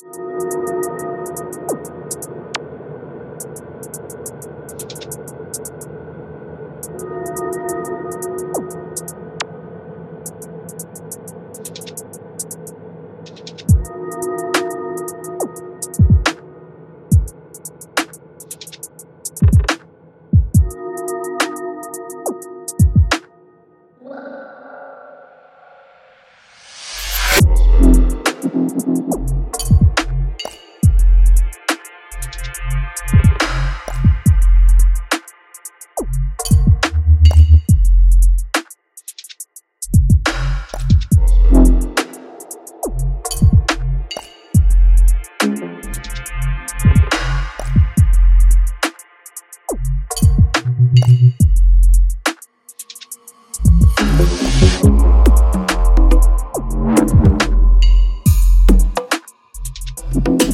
you Thank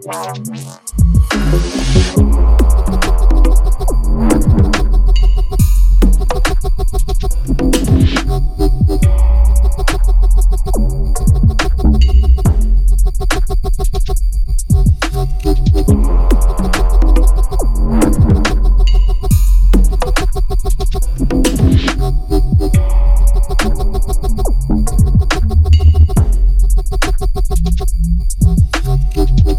time.